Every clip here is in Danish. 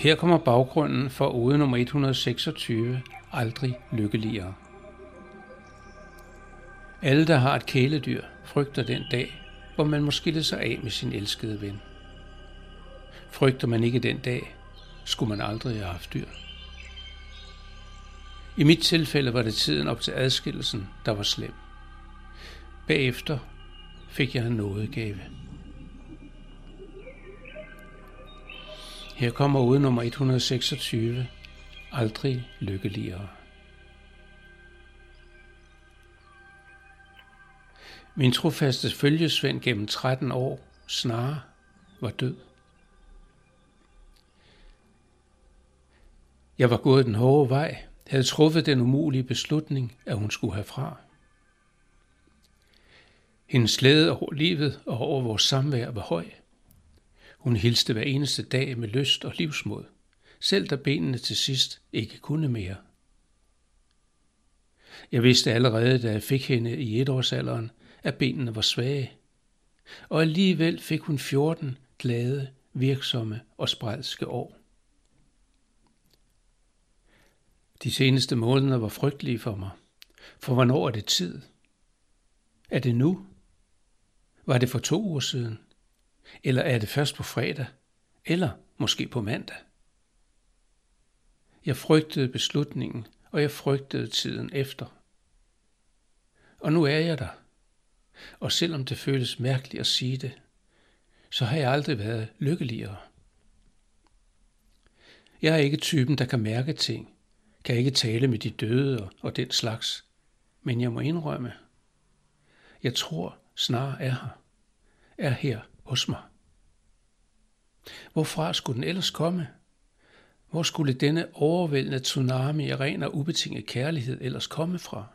Her kommer baggrunden for ode nummer 126, aldrig lykkeligere. Alle, der har et kæledyr, frygter den dag, hvor man må skille sig af med sin elskede ven. Frygter man ikke den dag, skulle man aldrig have haft dyr. I mit tilfælde var det tiden op til adskillelsen, der var slem. Bagefter fik jeg en nådegave. Her kommer ud nummer 126. Aldrig lykkeligere. Min trofaste følgesvend gennem 13 år snarere var død. Jeg var gået den hårde vej, havde truffet den umulige beslutning, at hun skulle herfra. Hendes slæde over livet og over vores samvær var høj. Hun hilste hver eneste dag med lyst og livsmod, selv da benene til sidst ikke kunne mere. Jeg vidste allerede, da jeg fik hende i etårsalderen, at benene var svage. Og alligevel fik hun 14 glade, virksomme og spredske år. De seneste måneder var frygtelige for mig. For hvornår er det tid? Er det nu? Var det for to uger siden? Eller er det først på fredag? Eller måske på mandag? Jeg frygtede beslutningen, og jeg frygtede tiden efter. Og nu er jeg der. Og selvom det føles mærkeligt at sige det, så har jeg aldrig været lykkeligere. Jeg er ikke typen, der kan mærke ting, kan ikke tale med de døde og den slags, men jeg må indrømme, jeg tror snarere er her, er her hos mig. Hvorfra skulle den ellers komme? Hvor skulle denne overvældende tsunami af ren og ubetinget kærlighed ellers komme fra?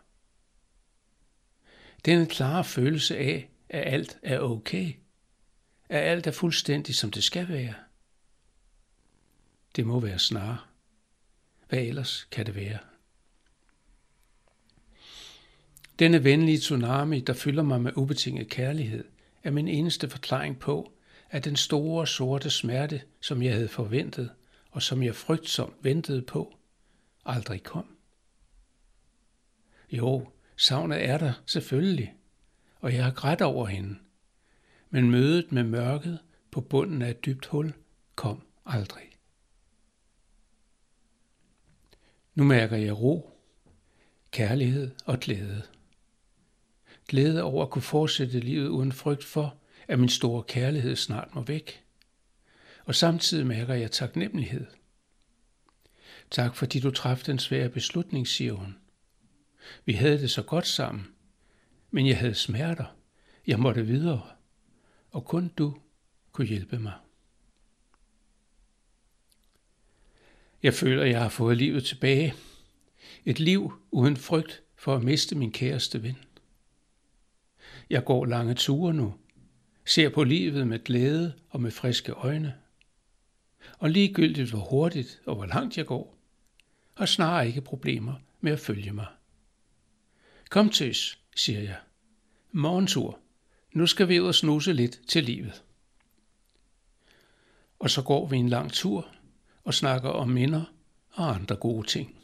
Denne klare følelse af, at alt er okay. At alt er fuldstændig, som det skal være. Det må være snarere. Hvad ellers kan det være? Denne venlige tsunami, der fylder mig med ubetinget kærlighed, er min eneste forklaring på, at den store sorte smerte, som jeg havde forventet, og som jeg frygtsomt ventede på, aldrig kom. Jo, savnet er der selvfølgelig, og jeg har grædt over hende, men mødet med mørket på bunden af et dybt hul kom aldrig. Nu mærker jeg ro, kærlighed og glæde. Glæde over at kunne fortsætte livet uden frygt for, at min store kærlighed snart må væk. Og samtidig mærker jeg taknemmelighed. Tak fordi du træffede en svær beslutning, siger hun. Vi havde det så godt sammen, men jeg havde smerter. Jeg måtte videre, og kun du kunne hjælpe mig. Jeg føler, at jeg har fået livet tilbage. Et liv uden frygt for at miste min kæreste ven. Jeg går lange ture nu, ser på livet med glæde og med friske øjne. Og ligegyldigt hvor hurtigt og hvor langt jeg går, har snarere ikke problemer med at følge mig. Kom tøs, siger jeg. Morgentur. Nu skal vi ud og snuse lidt til livet. Og så går vi en lang tur og snakker om minder og andre gode ting.